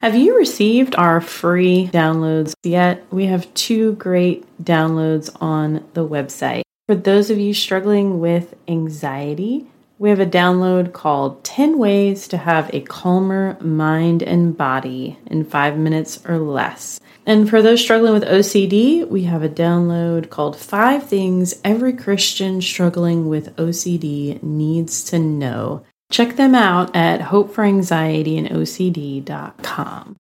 Have you received our free downloads yet? We have two great downloads on the website. For those of you struggling with anxiety, we have a download called 10 Ways to Have a Calmer Mind and Body in five minutes or less. And for those struggling with OCD, we have a download called Five Things Every Christian Struggling with OCD Needs to Know. Check them out at hopeforanxietyandocd.com.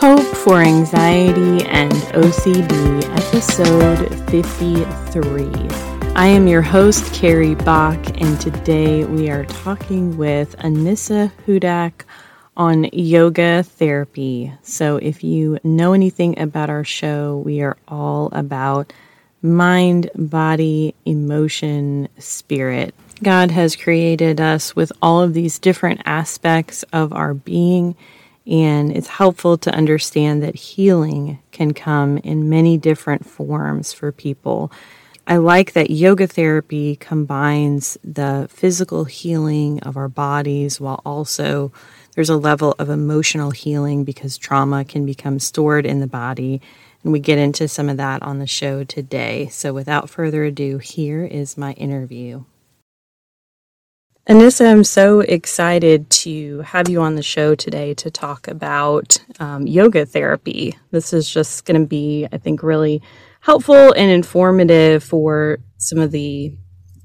Hope for Anxiety and OCD, episode 53. I am your host, Carrie Bock, and today we are talking with Anissa Hudak on yoga therapy. So, if you know anything about our show, we are all about mind, body, emotion, spirit. God has created us with all of these different aspects of our being, and it's helpful to understand that healing can come in many different forms for people. I like that yoga therapy combines the physical healing of our bodies while also there's a level of emotional healing because trauma can become stored in the body and we get into some of that on the show today. So without further ado, here is my interview. Anissa, I'm so excited to have you on the show today to talk about um, yoga therapy. This is just going to be, I think, really helpful and informative for some of the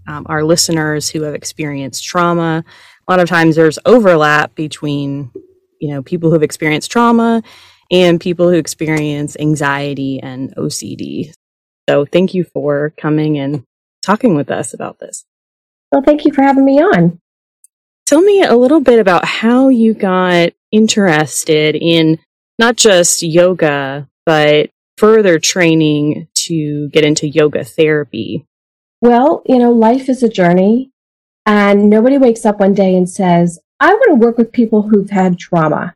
um, our listeners who have experienced trauma. A lot of times, there's overlap between you know people who've experienced trauma and people who experience anxiety and OCD. So thank you for coming and talking with us about this. Well, thank you for having me on. Tell me a little bit about how you got interested in not just yoga, but further training to get into yoga therapy. Well, you know, life is a journey, and nobody wakes up one day and says, I want to work with people who've had trauma.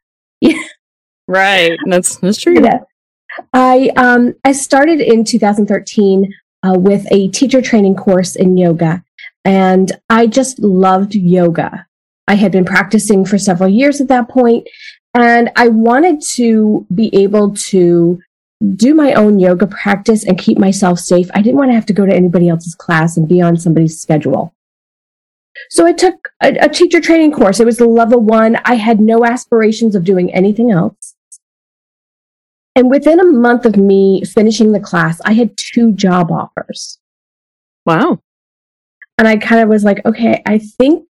Right. That's that's true. Yeah. I um I started in 2013 uh, with a teacher training course in yoga, and I just loved yoga. I had been practicing for several years at that point, and I wanted to be able to do my own yoga practice and keep myself safe. I didn't want to have to go to anybody else's class and be on somebody's schedule. So I took a, a teacher training course. It was level one. I had no aspirations of doing anything else. And within a month of me finishing the class, I had two job offers. Wow. And I kind of was like, okay, I think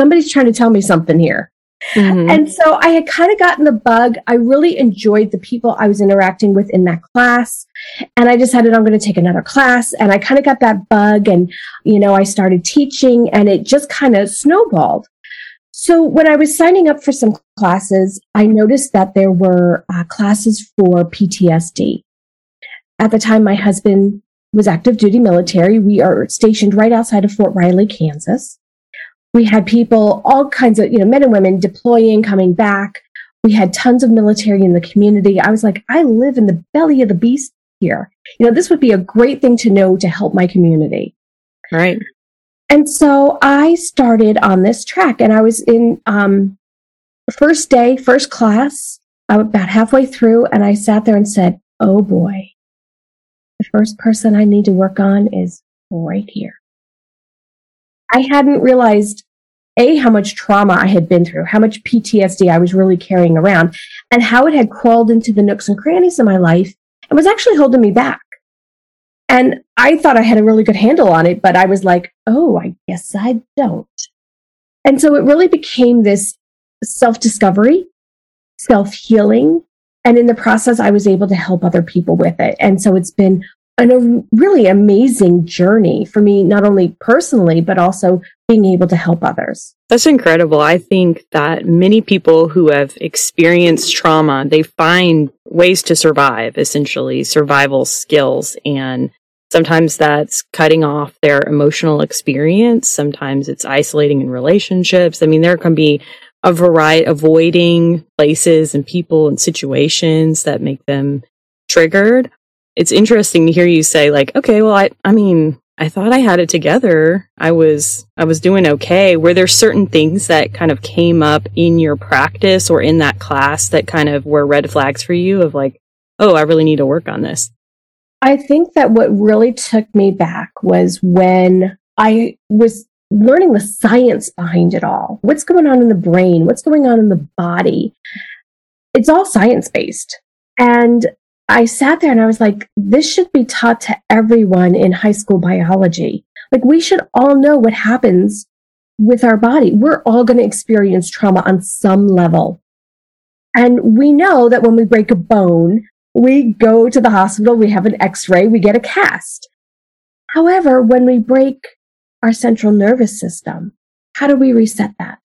somebody's trying to tell me something here. Mm-hmm. And so I had kind of gotten the bug. I really enjoyed the people I was interacting with in that class. And I decided I'm going to take another class. And I kind of got that bug. And, you know, I started teaching and it just kind of snowballed. So when I was signing up for some classes, I noticed that there were uh, classes for PTSD. At the time, my husband was active duty military. We are stationed right outside of Fort Riley, Kansas. We had people, all kinds of, you know, men and women deploying, coming back. We had tons of military in the community. I was like, I live in the belly of the beast here. You know, this would be a great thing to know to help my community. Right. And so I started on this track and I was in um, first day, first class, about halfway through, and I sat there and said, Oh boy, the first person I need to work on is right here. I hadn't realized a how much trauma I had been through, how much PTSD I was really carrying around, and how it had crawled into the nooks and crannies of my life and was actually holding me back. And I thought I had a really good handle on it, but I was like, oh, I guess I don't. And so it really became this self discovery, self healing. And in the process, I was able to help other people with it. And so it's been an, a really amazing journey for me, not only personally, but also being able to help others. That's incredible. I think that many people who have experienced trauma, they find ways to survive, essentially survival skills. And sometimes that's cutting off their emotional experience. Sometimes it's isolating in relationships. I mean, there can be a variety, avoiding places and people and situations that make them triggered. It's interesting to hear you say like, okay, well, I, I mean, I thought I had it together. I was I was doing okay. Were there certain things that kind of came up in your practice or in that class that kind of were red flags for you of like, oh, I really need to work on this? I think that what really took me back was when I was learning the science behind it all. What's going on in the brain? What's going on in the body? It's all science based. And I sat there and I was like, this should be taught to everyone in high school biology. Like, we should all know what happens with our body. We're all going to experience trauma on some level. And we know that when we break a bone, we go to the hospital, we have an x ray, we get a cast. However, when we break our central nervous system, how do we reset that?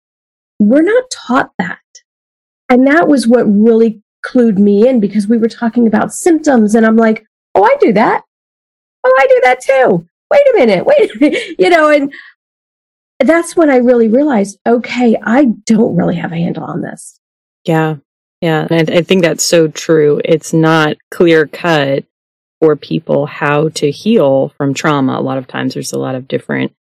We're not taught that. And that was what really clued me in because we were talking about symptoms and I'm like, oh, I do that. Oh, I do that too. Wait a minute. Wait, a minute. you know, and that's when I really realized, okay, I don't really have a handle on this. Yeah. Yeah. And I, I think that's so true. It's not clear cut for people how to heal from trauma. A lot of times there's a lot of different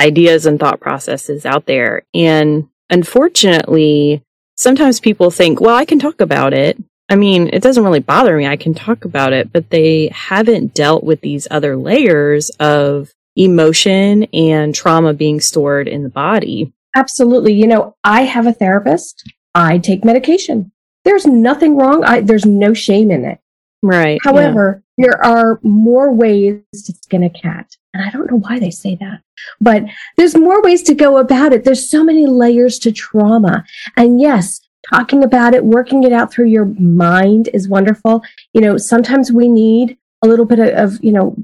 ideas and thought processes out there. And unfortunately, sometimes people think, well, I can talk about it. I mean, it doesn't really bother me. I can talk about it, but they haven't dealt with these other layers of emotion and trauma being stored in the body. Absolutely. You know, I have a therapist. I take medication. There's nothing wrong. I, there's no shame in it. Right. However, yeah. there are more ways to skin a cat. And I don't know why they say that, but there's more ways to go about it. There's so many layers to trauma. And yes, talking about it, working it out through your mind is wonderful. You know, sometimes we need a little bit of, you know,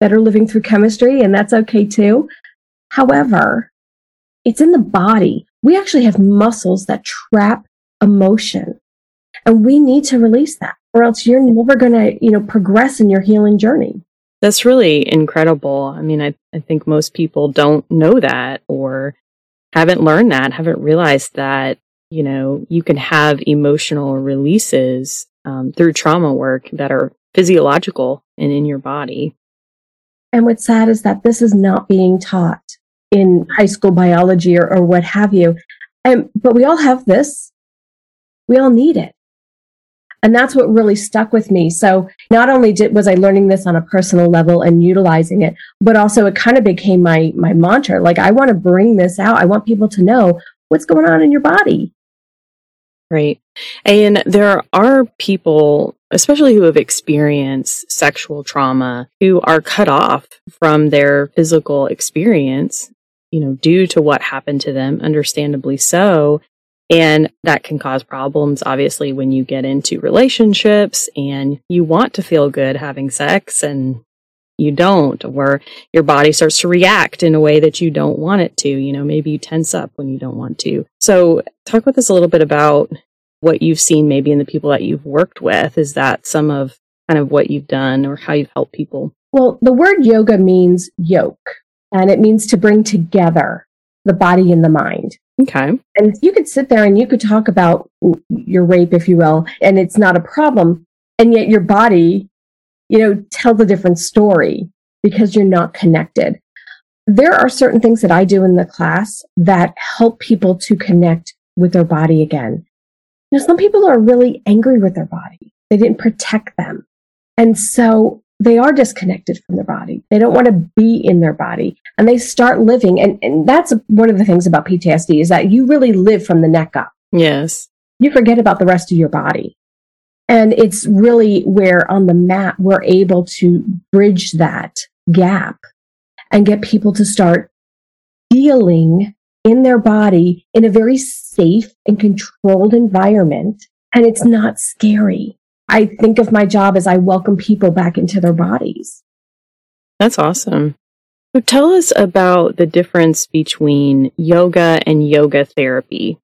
better living through chemistry, and that's okay too. However, it's in the body. We actually have muscles that trap emotion, and we need to release that, or else you're never going to, you know, progress in your healing journey. That's really incredible. I mean, I, I think most people don't know that or haven't learned that, haven't realized that you know, you can have emotional releases um, through trauma work that are physiological and in your body. And what's sad is that this is not being taught in high school biology or, or what have you. And, but we all have this. We all need it. And that's what really stuck with me. So not only did, was I learning this on a personal level and utilizing it, but also it kind of became my, my mantra. Like I want to bring this out. I want people to know what's going on in your body. Right. And there are people, especially who have experienced sexual trauma, who are cut off from their physical experience, you know, due to what happened to them, understandably so. And that can cause problems, obviously, when you get into relationships and you want to feel good having sex and you don't, or your body starts to react in a way that you don't want it to. You know, maybe you tense up when you don't want to. So, talk with us a little bit about what you've seen maybe in the people that you've worked with. Is that some of kind of what you've done or how you've helped people? Well, the word yoga means yoke, and it means to bring together the body and the mind. Okay. And you could sit there and you could talk about your rape, if you will, and it's not a problem. And yet your body you know, tells a different story because you're not connected. There are certain things that I do in the class that help people to connect with their body again. You know, some people are really angry with their body. They didn't protect them. And so they are disconnected from their body. They don't want to be in their body and they start living. And, and that's one of the things about PTSD is that you really live from the neck up. Yes. You forget about the rest of your body. And it's really where on the mat we're able to bridge that gap and get people to start feeling in their body in a very safe and controlled environment. And it's not scary. I think of my job as I welcome people back into their bodies. That's awesome. So tell us about the difference between yoga and yoga therapy.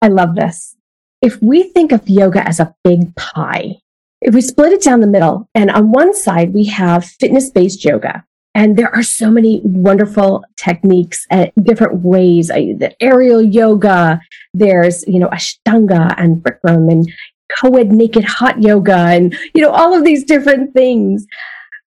I love this if we think of yoga as a big pie, if we split it down the middle, and on one side we have fitness based yoga, and there are so many wonderful techniques and different ways. Uh, the aerial yoga, there's, you know, Ashtanga and Bikram and co-ed naked hot yoga and, you know, all of these different things.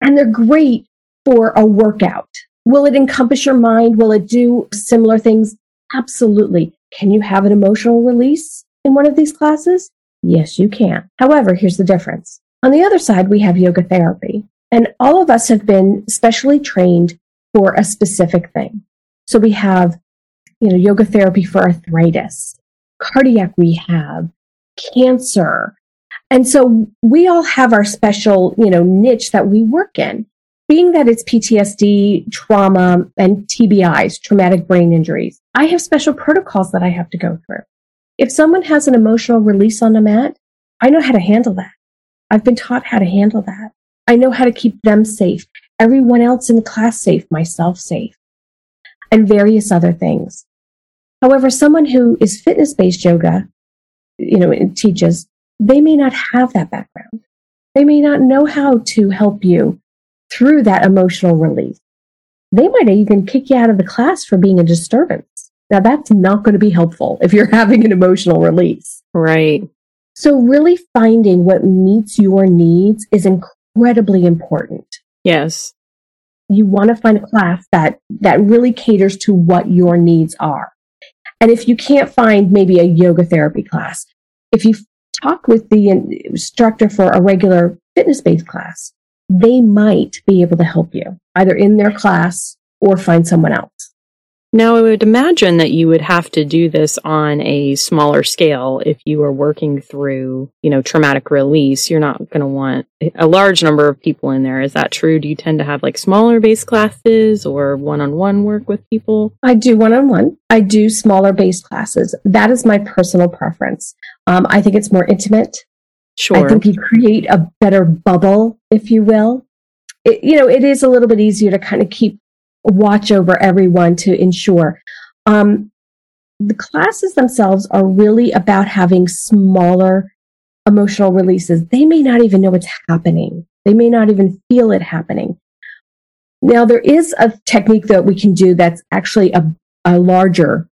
And they're great for a workout. Will it encompass your mind? Will it do similar things? Absolutely. Can you have an emotional release in one of these classes? Yes, you can. However, here's the difference. On the other side, we have yoga therapy, and all of us have been specially trained for a specific thing. So we have, you know, yoga therapy for arthritis, cardiac rehab, cancer. And so we all have our special, you know, niche that we work in. Being that it's PTSD, trauma, and TBIs, traumatic brain injuries, I have special protocols that I have to go through. If someone has an emotional release on the mat, I know how to handle that. I've been taught how to handle that. I know how to keep them safe, everyone else in the class safe, myself safe, and various other things. However, someone who is fitness based yoga, you know, teaches, they may not have that background. They may not know how to help you through that emotional release. They might even kick you out of the class for being a disturbance. Now, that's not going to be helpful if you're having an emotional release. Right. So, really finding what meets your needs is incredibly important. Yes. You want to find a class that, that really caters to what your needs are. And if you can't find maybe a yoga therapy class, if you talk with the instructor for a regular fitness based class, they might be able to help you either in their class or find someone else. Now, I would imagine that you would have to do this on a smaller scale if you are working through, you know, traumatic release. You're not going to want a large number of people in there. Is that true? Do you tend to have like smaller base classes or one on one work with people? I do one on one. I do smaller base classes. That is my personal preference. Um, I think it's more intimate. Sure. I think you create a better bubble, if you will. It, you know, it is a little bit easier to kind of keep watch over everyone to ensure. Um, the classes themselves are really about having smaller emotional releases. They may not even know what's happening. They may not even feel it happening. Now, there is a technique that we can do that's actually a, a larger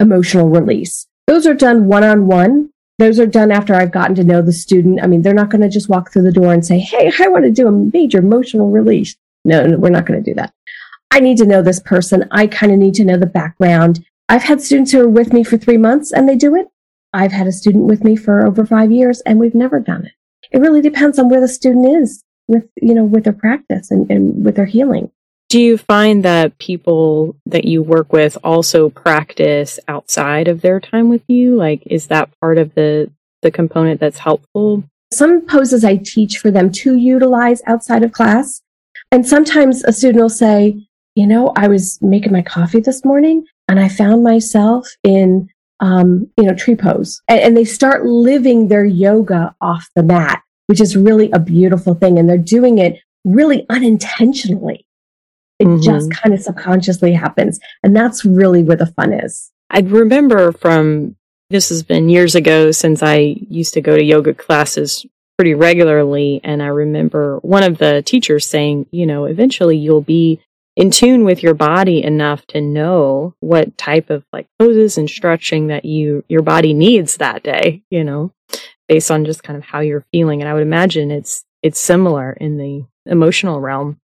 emotional release. Those are done one on one. Those are done after I've gotten to know the student. I mean, they're not going to just walk through the door and say, Hey, I want to do a major emotional release. No, no we're not going to do that. I need to know this person. I kind of need to know the background. I've had students who are with me for three months and they do it. I've had a student with me for over five years and we've never done it. It really depends on where the student is with, you know, with their practice and, and with their healing. Do you find that people that you work with also practice outside of their time with you? Like, is that part of the, the component that's helpful? Some poses I teach for them to utilize outside of class. And sometimes a student will say, you know, I was making my coffee this morning and I found myself in, um, you know, tree pose. And, and they start living their yoga off the mat, which is really a beautiful thing. And they're doing it really unintentionally. It mm-hmm. just kind of subconsciously happens. And that's really where the fun is. I remember from this has been years ago since I used to go to yoga classes pretty regularly. And I remember one of the teachers saying, you know, eventually you'll be in tune with your body enough to know what type of like poses and stretching that you your body needs that day you know based on just kind of how you're feeling and i would imagine it's it's similar in the emotional realm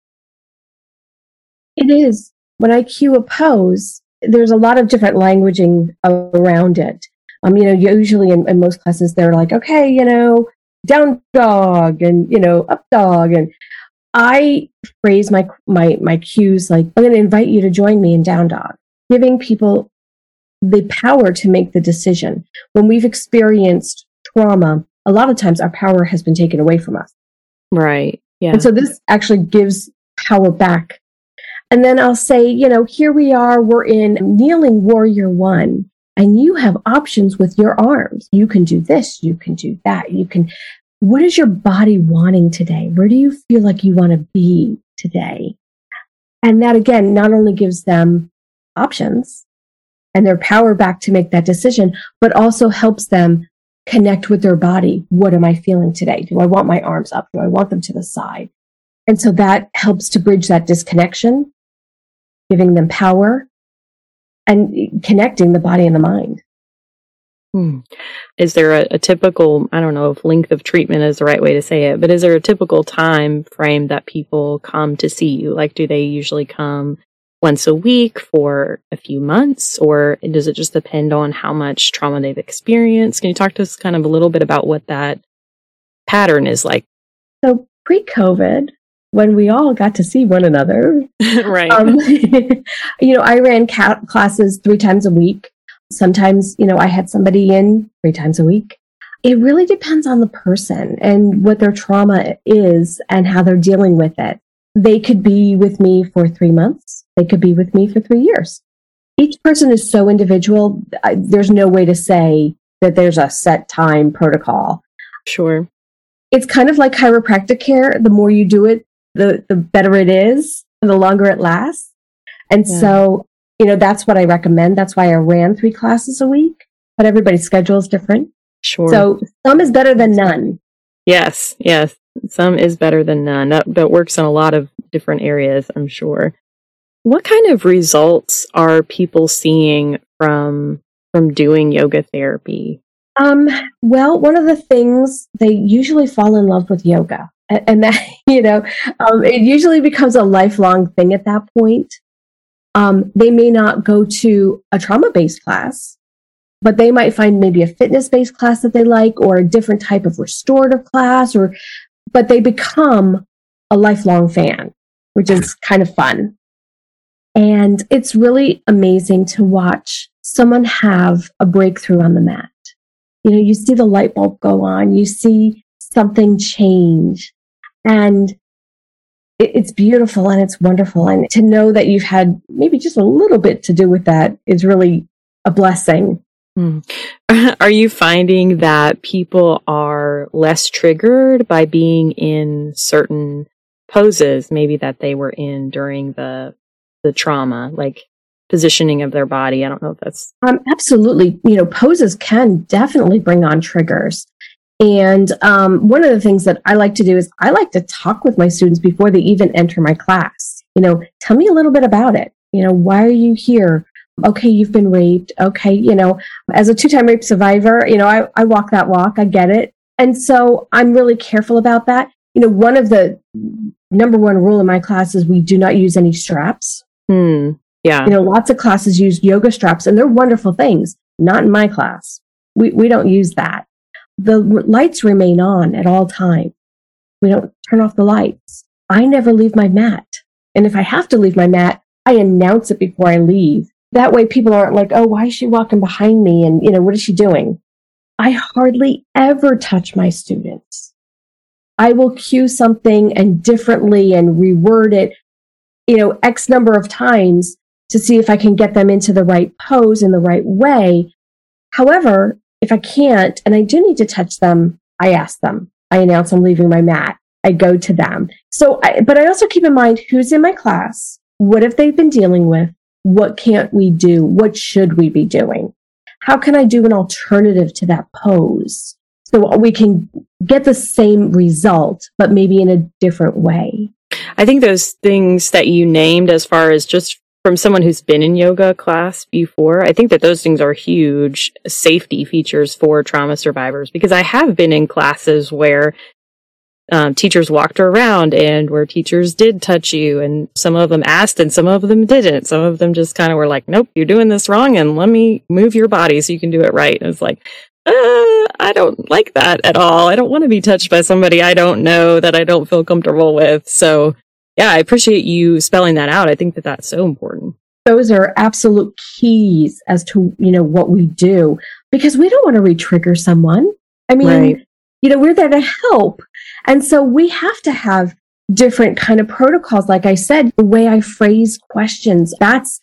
it is when i cue a pose there's a lot of different languaging around it um you know usually in, in most classes they're like okay you know down dog and you know up dog and I phrase my my my cues like I'm going to invite you to join me in down dog, giving people the power to make the decision. When we've experienced trauma, a lot of times our power has been taken away from us. Right. Yeah. And so this actually gives power back. And then I'll say, you know, here we are, we're in kneeling warrior one, and you have options with your arms. You can do this, you can do that, you can what is your body wanting today? Where do you feel like you want to be today? And that again, not only gives them options and their power back to make that decision, but also helps them connect with their body. What am I feeling today? Do I want my arms up? Do I want them to the side? And so that helps to bridge that disconnection, giving them power and connecting the body and the mind. Hmm. Is there a, a, typical, I don't know if length of treatment is the right way to say it, but is there a typical time frame that people come to see you? Like, do they usually come once a week for a few months, or does it just depend on how much trauma they've experienced? Can you talk to us kind of a little bit about what that pattern is like? So, pre COVID, when we all got to see one another, right? Um, you know, I ran classes three times a week Sometimes, you know, I had somebody in three times a week. It really depends on the person and what their trauma is and how they're dealing with it. They could be with me for three months. They could be with me for three years. Each person is so individual. I, there's no way to say that there's a set time protocol. Sure. It's kind of like chiropractic care. The more you do it, the, the better it is, and the longer it lasts. And yeah. so you know, that's what I recommend. That's why I ran three classes a week, but everybody's schedule is different. Sure. So some is better than none. Yes, yes. Some is better than none. That, that works in a lot of different areas, I'm sure. What kind of results are people seeing from from doing yoga therapy? Um, well, one of the things they usually fall in love with yoga, and, that you know, um, it usually becomes a lifelong thing at that point. Um, they may not go to a trauma based class, but they might find maybe a fitness based class that they like or a different type of restorative class or, but they become a lifelong fan, which is kind of fun. And it's really amazing to watch someone have a breakthrough on the mat. You know, you see the light bulb go on, you see something change. And it's beautiful and it's wonderful. And to know that you've had maybe just a little bit to do with that is really a blessing. Hmm. Are you finding that people are less triggered by being in certain poses, maybe that they were in during the the trauma, like positioning of their body? I don't know if that's um, absolutely. You know, poses can definitely bring on triggers. And um, one of the things that I like to do is I like to talk with my students before they even enter my class. You know, tell me a little bit about it. You know, why are you here? Okay, you've been raped. Okay, you know, as a two time rape survivor, you know, I, I walk that walk. I get it. And so I'm really careful about that. You know, one of the number one rule in my class is we do not use any straps. Hmm. Yeah. You know, lots of classes use yoga straps and they're wonderful things. Not in my class. We, we don't use that the lights remain on at all times. We don't turn off the lights. I never leave my mat. And if I have to leave my mat, I announce it before I leave. That way people aren't like, oh, why is she walking behind me? And, you know, what is she doing? I hardly ever touch my students. I will cue something and differently and reword it, you know, X number of times to see if I can get them into the right pose in the right way. However, if I can't and I do need to touch them, I ask them. I announce I'm leaving my mat. I go to them. So, I, but I also keep in mind who's in my class. What have they been dealing with? What can't we do? What should we be doing? How can I do an alternative to that pose? So we can get the same result, but maybe in a different way. I think those things that you named, as far as just from someone who's been in yoga class before, I think that those things are huge safety features for trauma survivors because I have been in classes where um, teachers walked around and where teachers did touch you and some of them asked and some of them didn't. Some of them just kind of were like, nope, you're doing this wrong and let me move your body so you can do it right. And it's like, uh, I don't like that at all. I don't want to be touched by somebody I don't know that I don't feel comfortable with. So yeah, I appreciate you spelling that out. I think that that's so important. Those are absolute keys as to, you know, what we do because we don't want to re-trigger someone. I mean, right. you know, we're there to help. And so we have to have different kind of protocols. Like I said, the way I phrase questions, that's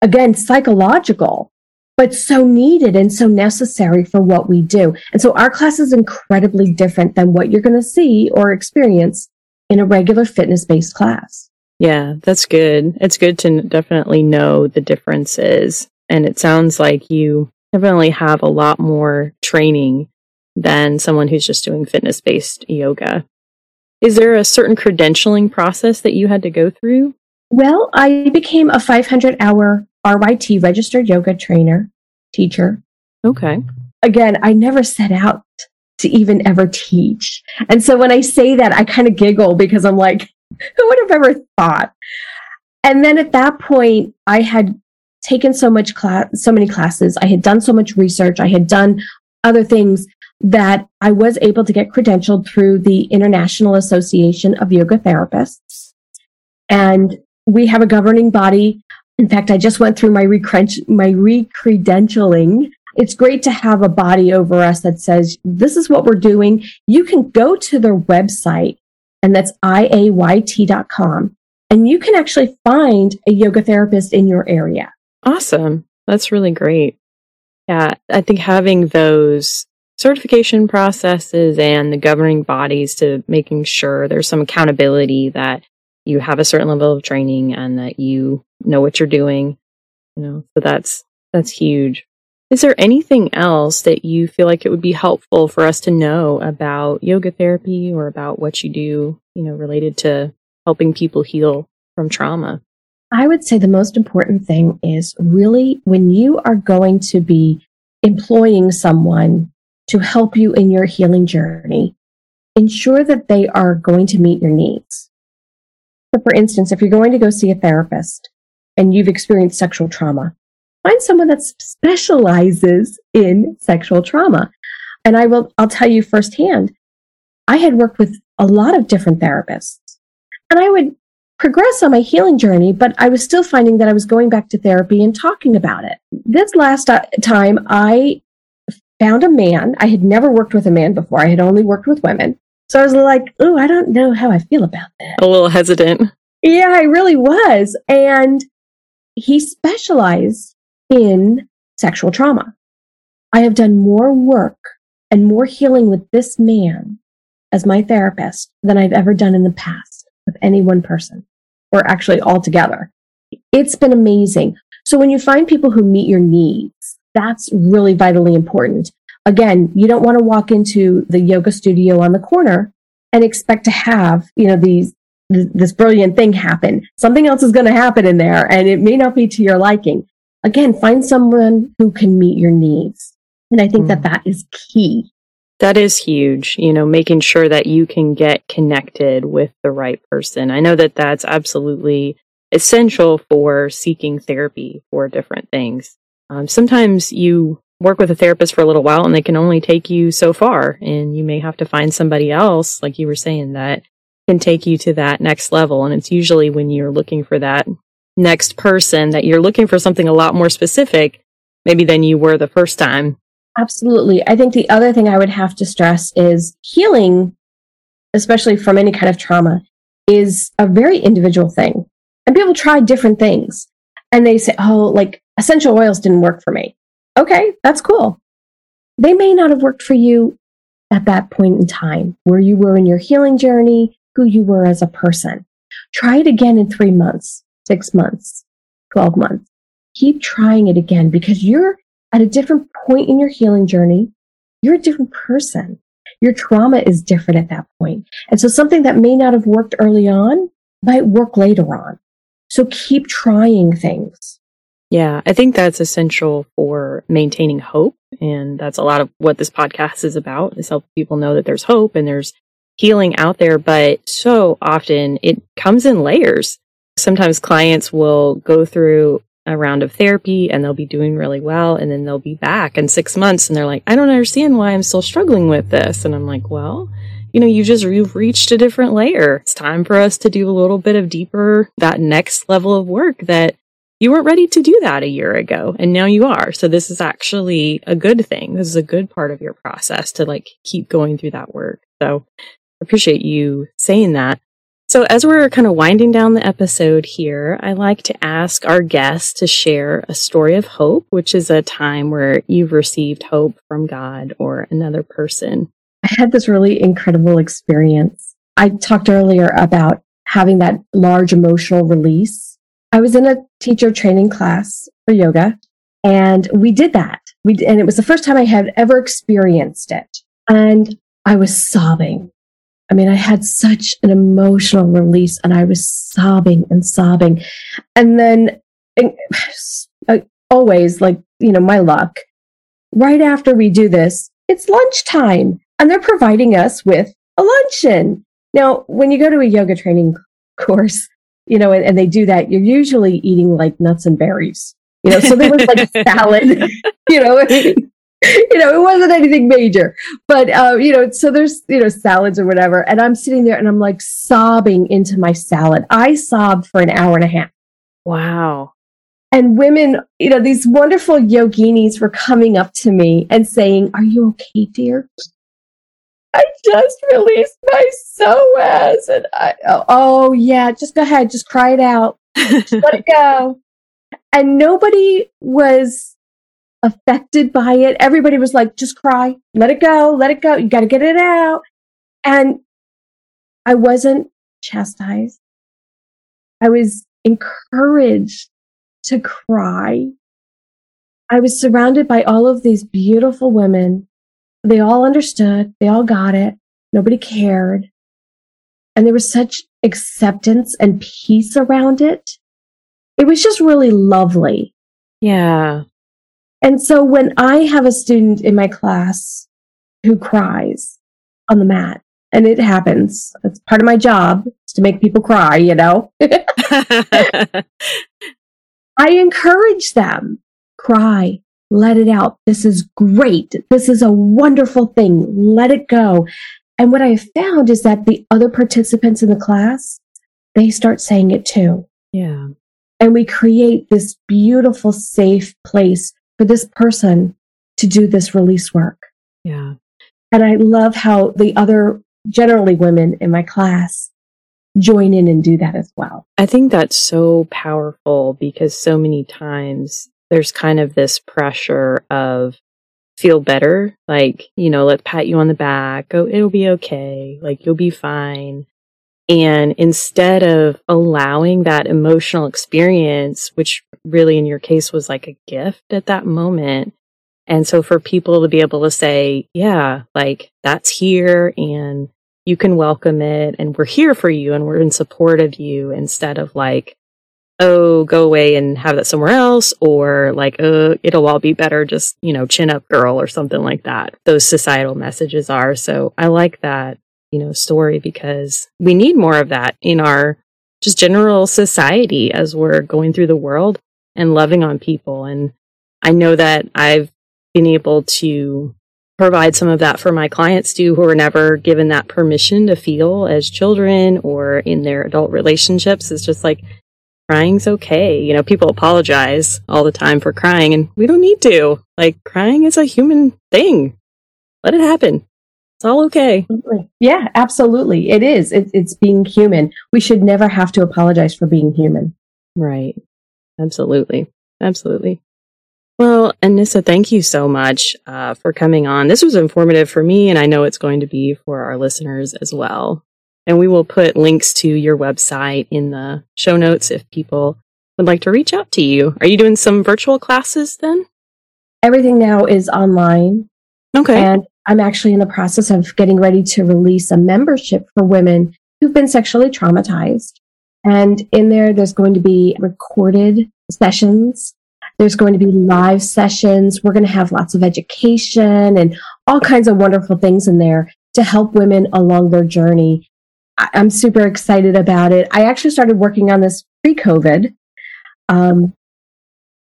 again, psychological, but so needed and so necessary for what we do. And so our class is incredibly different than what you're going to see or experience in a regular fitness based class. Yeah, that's good. It's good to definitely know the differences. And it sounds like you definitely have a lot more training than someone who's just doing fitness based yoga. Is there a certain credentialing process that you had to go through? Well, I became a 500 hour RYT registered yoga trainer, teacher. Okay. again, I never set out to even ever teach. And so when I say that, I kind of giggle because I'm like, who would have ever thought? And then at that point, I had taken so much class, so many classes. I had done so much research. I had done other things that I was able to get credentialed through the International Association of Yoga Therapists. And we have a governing body. In fact, I just went through my, recred- my recredentialing. It's great to have a body over us that says, this is what we're doing. You can go to their website, and that's iayt.com, and you can actually find a yoga therapist in your area. Awesome. That's really great. Yeah, I think having those certification processes and the governing bodies to making sure there's some accountability that you have a certain level of training and that you know what you're doing you know so that's that's huge is there anything else that you feel like it would be helpful for us to know about yoga therapy or about what you do you know related to helping people heal from trauma? I would say the most important thing is really when you are going to be employing someone to help you in your healing journey ensure that they are going to meet your needs. So, for instance, if you're going to go see a therapist and you've experienced sexual trauma, find someone that specializes in sexual trauma. And I will, I'll tell you firsthand, I had worked with a lot of different therapists and I would progress on my healing journey, but I was still finding that I was going back to therapy and talking about it. This last uh, time I found a man. I had never worked with a man before. I had only worked with women. So I was like, oh, I don't know how I feel about that. A little hesitant. Yeah, I really was. And he specialized in sexual trauma. I have done more work and more healing with this man as my therapist than I've ever done in the past with any one person or actually all together. It's been amazing. So when you find people who meet your needs, that's really vitally important again, you don't want to walk into the yoga studio on the corner and expect to have, you know, these, this brilliant thing happen. Something else is going to happen in there and it may not be to your liking. Again, find someone who can meet your needs. And I think mm. that that is key. That is huge, you know, making sure that you can get connected with the right person. I know that that's absolutely essential for seeking therapy for different things. Um, sometimes you work with a therapist for a little while and they can only take you so far. And you may have to find somebody else, like you were saying, that can take you to that next level. And it's usually when you're looking for that next person that you're looking for something a lot more specific, maybe than you were the first time. Absolutely. I think the other thing I would have to stress is healing, especially from any kind of trauma, is a very individual thing. And people try different things and they say, oh, like essential oils didn't work for me okay, that's cool. They may not have worked for you at that point in time, where you were in your healing journey, who you were as a person. Try it again in three months, six months, 12 months. Keep trying it again because you're at a different point in your healing journey. You're a different person. Your trauma is different at that point. And so something that may not have worked early on might work later on. So keep trying things. Yeah, I think that's essential for maintaining hope. And that's a lot of what this podcast is about is help people know that there's hope and there's healing out there. But so often it comes in layers. Sometimes clients will go through a round of therapy and they'll be doing really well. And then they'll be back in six months and they're like, I don't understand why I'm still struggling with this. And I'm like, well, you know, you just, you've reached a different layer. It's time for us to do a little bit of deeper, that next level of work that you weren't ready to do that a year ago and now you are. So this is actually a good thing. This is a good part of your process to like keep going through that work. So I appreciate you saying that. So as we're kind of winding down the episode here, I like to ask our guests to share a story of hope, which is a time where you've received hope from God or another person. I had this really incredible experience. I talked earlier about having that large emotional release I was in a teacher training class for yoga and we did that. We, and it was the first time I had ever experienced it. And I was sobbing. I mean, I had such an emotional release and I was sobbing and sobbing. And then always like, you know, my luck, right after we do this, it's lunchtime and they're providing us with a luncheon. Now, when you go to a yoga training course, you know, and, and they do that, you're usually eating like nuts and berries. You know, so there was like a salad, you know, you know, it wasn't anything major, but, uh, you know, so there's, you know, salads or whatever. And I'm sitting there and I'm like sobbing into my salad. I sobbed for an hour and a half. Wow. And women, you know, these wonderful yoginis were coming up to me and saying, Are you okay, dear? I just released my psoas. And I, oh, oh, yeah, just go ahead. Just cry it out. Just let it go. And nobody was affected by it. Everybody was like, just cry, let it go, let it go. You got to get it out. And I wasn't chastised. I was encouraged to cry. I was surrounded by all of these beautiful women. They all understood. They all got it. Nobody cared. And there was such acceptance and peace around it. It was just really lovely. Yeah. And so when I have a student in my class who cries on the mat, and it happens, it's part of my job to make people cry, you know. I encourage them cry, let it out. This is great. This is a wonderful thing. Let it go. And what I have found is that the other participants in the class, they start saying it too. Yeah. And we create this beautiful, safe place for this person to do this release work. Yeah. And I love how the other, generally women in my class, join in and do that as well. I think that's so powerful because so many times there's kind of this pressure of feel better, like, you know, let's pat you on the back, oh, it'll be okay, like, you'll be fine. And instead of allowing that emotional experience, which really in your case was like a gift at that moment. And so for people to be able to say, yeah, like that's here and you can welcome it and we're here for you and we're in support of you instead of like, oh, go away and have that somewhere else or like, oh, it'll all be better. Just, you know, chin up girl or something like that. Those societal messages are. So I like that you know, story because we need more of that in our just general society as we're going through the world and loving on people. And I know that I've been able to provide some of that for my clients too, who are never given that permission to feel as children or in their adult relationships. It's just like crying's okay. You know, people apologize all the time for crying and we don't need to. Like crying is a human thing. Let it happen. It's all okay. Yeah, absolutely. It is. It, it's being human. We should never have to apologize for being human. Right. Absolutely. Absolutely. Well, Anissa, thank you so much uh, for coming on. This was informative for me, and I know it's going to be for our listeners as well. And we will put links to your website in the show notes if people would like to reach out to you. Are you doing some virtual classes then? Everything now is online. Okay. And I'm actually in the process of getting ready to release a membership for women who've been sexually traumatized. And in there, there's going to be recorded sessions. There's going to be live sessions. We're going to have lots of education and all kinds of wonderful things in there to help women along their journey. I'm super excited about it. I actually started working on this pre COVID. Um,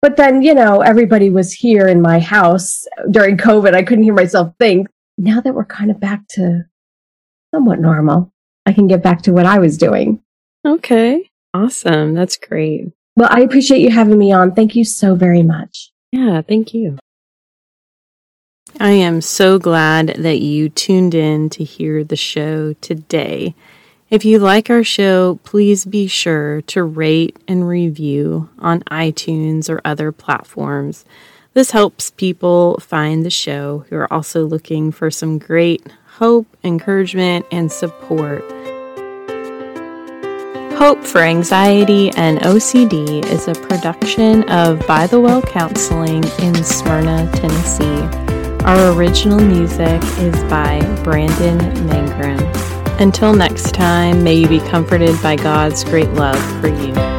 but then, you know, everybody was here in my house during COVID. I couldn't hear myself think. Now that we're kind of back to somewhat normal, I can get back to what I was doing. Okay. Awesome. That's great. Well, I appreciate you having me on. Thank you so very much. Yeah, thank you. I am so glad that you tuned in to hear the show today. If you like our show, please be sure to rate and review on iTunes or other platforms. This helps people find the show who are also looking for some great hope, encouragement, and support. Hope for Anxiety and OCD is a production of By the Well Counseling in Smyrna, Tennessee. Our original music is by Brandon Mangrum. Until next time, may you be comforted by God's great love for you.